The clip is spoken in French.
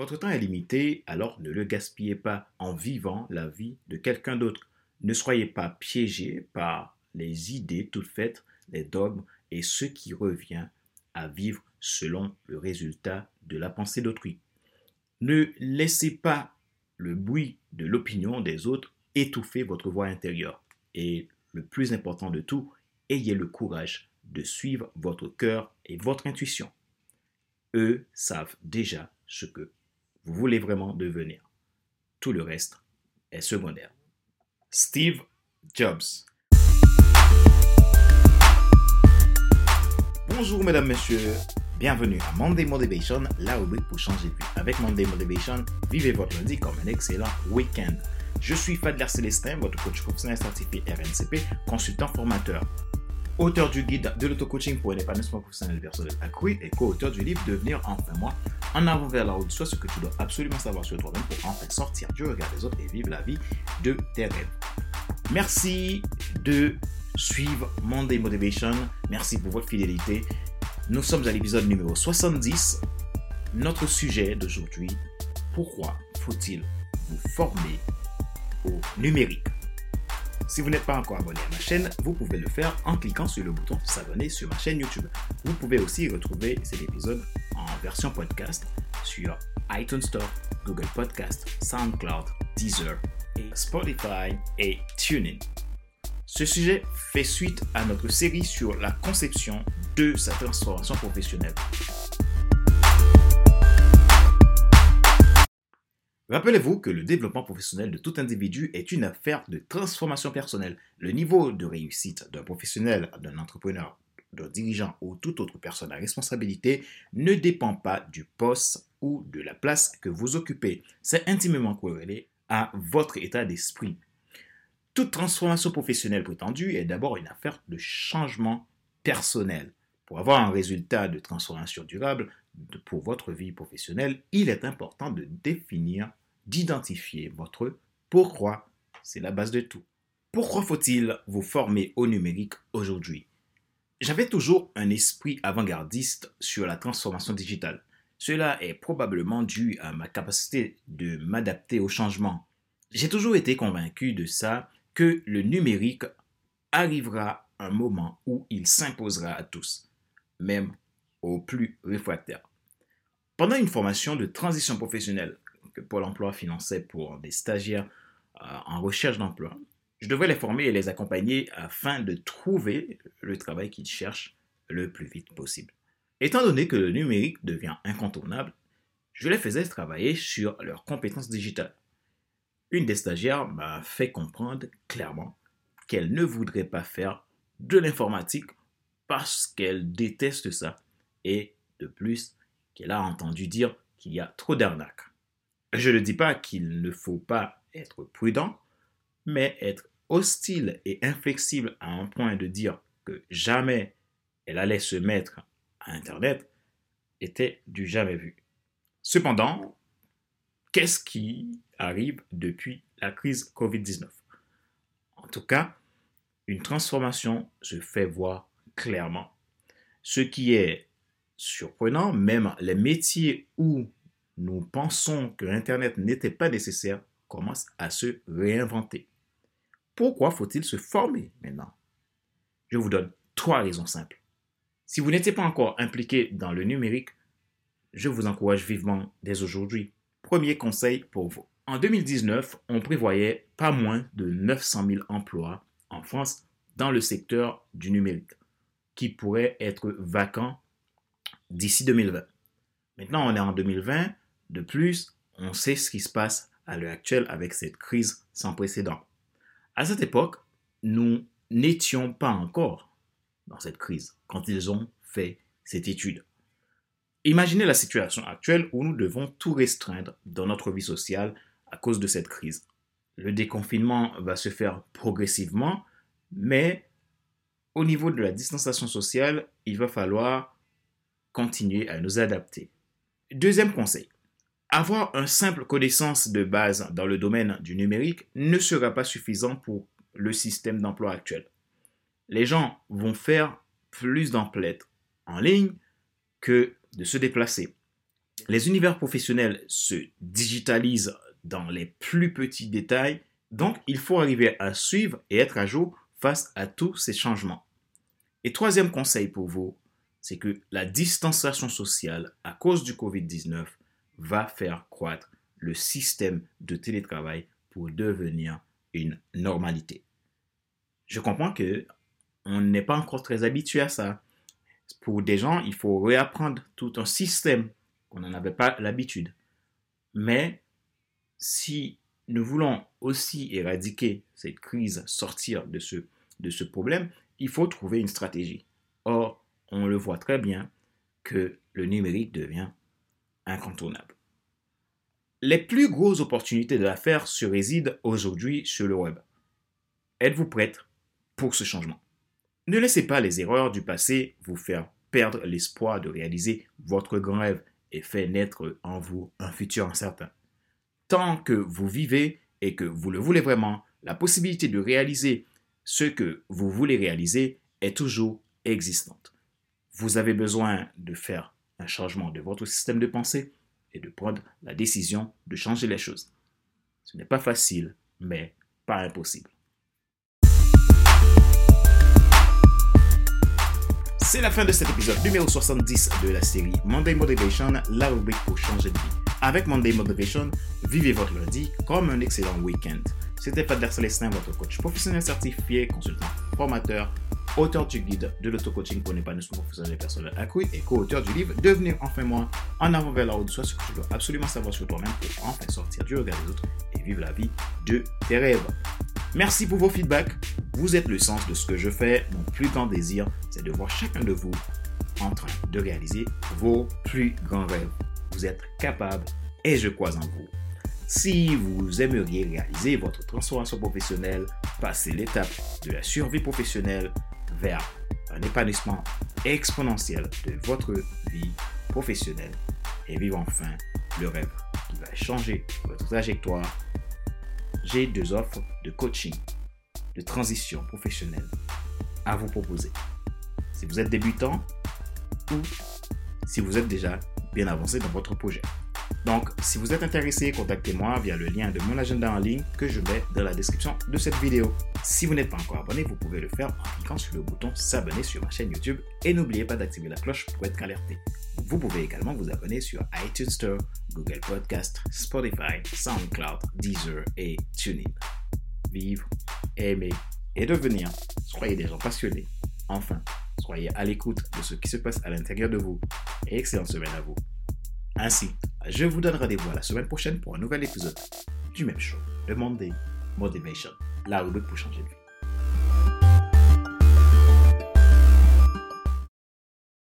Votre temps est limité, alors ne le gaspillez pas en vivant la vie de quelqu'un d'autre. Ne soyez pas piégé par les idées toutes faites, les dogmes et ce qui revient à vivre selon le résultat de la pensée d'autrui. Ne laissez pas le bruit de l'opinion des autres étouffer votre voix intérieure. Et le plus important de tout, ayez le courage de suivre votre cœur et votre intuition. Eux savent déjà ce que vous voulez vraiment devenir. Tout le reste est secondaire. Steve Jobs. Bonjour mesdames, messieurs. Bienvenue à Monday Motivation, la rubrique pour changer de vie. Avec Monday Motivation, vivez votre lundi comme un excellent week-end. Je suis Fadler Célestin, votre coach professionnel certifié RNCP, consultant formateur auteur du guide de l'auto-coaching pour un épanouissement professionnel personnel accru et co-auteur du livre Devenir enfin moi, en avant vers la route, soit ce que tu dois absolument savoir sur toi-même pour enfin sortir du regard des autres et vivre la vie de tes rêves. Merci de suivre Monday Motivation. Merci pour votre fidélité. Nous sommes à l'épisode numéro 70. Notre sujet d'aujourd'hui, pourquoi faut-il vous former au numérique? Si vous n'êtes pas encore abonné à ma chaîne, vous pouvez le faire en cliquant sur le bouton s'abonner sur ma chaîne YouTube. Vous pouvez aussi retrouver cet épisode en version podcast sur iTunes Store, Google Podcast, SoundCloud, Deezer et Spotify et TuneIn. Ce sujet fait suite à notre série sur la conception de sa transformation professionnelle. Rappelez-vous que le développement professionnel de tout individu est une affaire de transformation personnelle. Le niveau de réussite d'un professionnel, d'un entrepreneur, d'un dirigeant ou toute autre personne à responsabilité ne dépend pas du poste ou de la place que vous occupez. C'est intimement corrélé à votre état d'esprit. Toute transformation professionnelle prétendue est d'abord une affaire de changement personnel. Pour avoir un résultat de transformation durable pour votre vie professionnelle, il est important de définir d'identifier votre pourquoi. C'est la base de tout. Pourquoi faut-il vous former au numérique aujourd'hui? J'avais toujours un esprit avant-gardiste sur la transformation digitale. Cela est probablement dû à ma capacité de m'adapter au changement. J'ai toujours été convaincu de ça, que le numérique arrivera un moment où il s'imposera à tous, même aux plus réfractaires. Pendant une formation de transition professionnelle Pôle emploi finançait pour des stagiaires euh, en recherche d'emploi. Je devrais les former et les accompagner afin de trouver le travail qu'ils cherchent le plus vite possible. Étant donné que le numérique devient incontournable, je les faisais travailler sur leurs compétences digitales. Une des stagiaires m'a fait comprendre clairement qu'elle ne voudrait pas faire de l'informatique parce qu'elle déteste ça et de plus qu'elle a entendu dire qu'il y a trop d'arnaques. Je ne dis pas qu'il ne faut pas être prudent, mais être hostile et inflexible à un point de dire que jamais elle allait se mettre à Internet était du jamais vu. Cependant, qu'est-ce qui arrive depuis la crise Covid-19 En tout cas, une transformation se fait voir clairement. Ce qui est surprenant, même les métiers où nous pensons que Internet n'était pas nécessaire commence à se réinventer. Pourquoi faut-il se former maintenant? Je vous donne trois raisons simples. Si vous n'étiez pas encore impliqué dans le numérique, je vous encourage vivement dès aujourd'hui. Premier conseil pour vous. En 2019, on prévoyait pas moins de 900 000 emplois en France dans le secteur du numérique qui pourraient être vacants d'ici 2020. Maintenant, on est en 2020 de plus, on sait ce qui se passe à l'heure actuelle avec cette crise sans précédent. À cette époque, nous n'étions pas encore dans cette crise quand ils ont fait cette étude. Imaginez la situation actuelle où nous devons tout restreindre dans notre vie sociale à cause de cette crise. Le déconfinement va se faire progressivement, mais au niveau de la distanciation sociale, il va falloir continuer à nous adapter. Deuxième conseil, avoir une simple connaissance de base dans le domaine du numérique ne sera pas suffisant pour le système d'emploi actuel. Les gens vont faire plus d'emplettes en ligne que de se déplacer. Les univers professionnels se digitalisent dans les plus petits détails, donc il faut arriver à suivre et être à jour face à tous ces changements. Et troisième conseil pour vous, c'est que la distanciation sociale à cause du COVID-19 va faire croître le système de télétravail pour devenir une normalité. Je comprends que on n'est pas encore très habitué à ça. Pour des gens, il faut réapprendre tout un système qu'on n'en avait pas l'habitude. Mais si nous voulons aussi éradiquer cette crise, sortir de ce, de ce problème, il faut trouver une stratégie. Or, on le voit très bien que le numérique devient incontournable. Les plus grosses opportunités de l'affaire se résident aujourd'hui sur le web. Êtes-vous prête pour ce changement? Ne laissez pas les erreurs du passé vous faire perdre l'espoir de réaliser votre grand rêve et faire naître en vous un futur incertain. Tant que vous vivez et que vous le voulez vraiment, la possibilité de réaliser ce que vous voulez réaliser est toujours existante. Vous avez besoin de faire un changement de votre système de pensée et de prendre la décision de changer les choses. Ce n'est pas facile, mais pas impossible. C'est la fin de cet épisode numéro 70 de la série Monday Motivation, la rubrique pour changer de vie. Avec Monday Motivation, vivez votre lundi comme un excellent week-end. C'était Fadler Célestin, votre coach professionnel certifié, consultant, formateur, auteur du guide de l'auto-coaching pour l'épanouissement professionnel et personnel accru et co-auteur du livre Devenir enfin moi, en avant vers la haute soi, ce que tu dois absolument savoir sur toi-même pour enfin sortir du regard des autres et vivre la vie de tes rêves. Merci pour vos feedbacks. Vous êtes le sens de ce que je fais. Mon plus grand désir, c'est de voir chacun de vous en train de réaliser vos plus grands rêves. Vous êtes capable et je crois en vous. Si vous aimeriez réaliser votre transformation professionnelle, passer l'étape de la survie professionnelle vers un épanouissement exponentiel de votre vie professionnelle et vivre enfin le rêve qui va changer votre trajectoire, j'ai deux offres de coaching, de transition professionnelle à vous proposer. Si vous êtes débutant ou si vous êtes déjà bien avancé dans votre projet. Donc, si vous êtes intéressé, contactez-moi via le lien de mon agenda en ligne que je mets dans la description de cette vidéo. Si vous n'êtes pas encore abonné, vous pouvez le faire en cliquant sur le bouton s'abonner sur ma chaîne YouTube et n'oubliez pas d'activer la cloche pour être alerté. Vous pouvez également vous abonner sur iTunes Store, Google Podcast, Spotify, SoundCloud, Deezer et TuneIn. Vivre, aimer et devenir. Soyez des gens passionnés. Enfin, soyez à l'écoute de ce qui se passe à l'intérieur de vous. Et excellente semaine à vous. Ainsi, je vous donne rendez-vous la semaine prochaine pour un nouvel épisode du même show, le Monday Motivation, la rubrique pour changer de vie.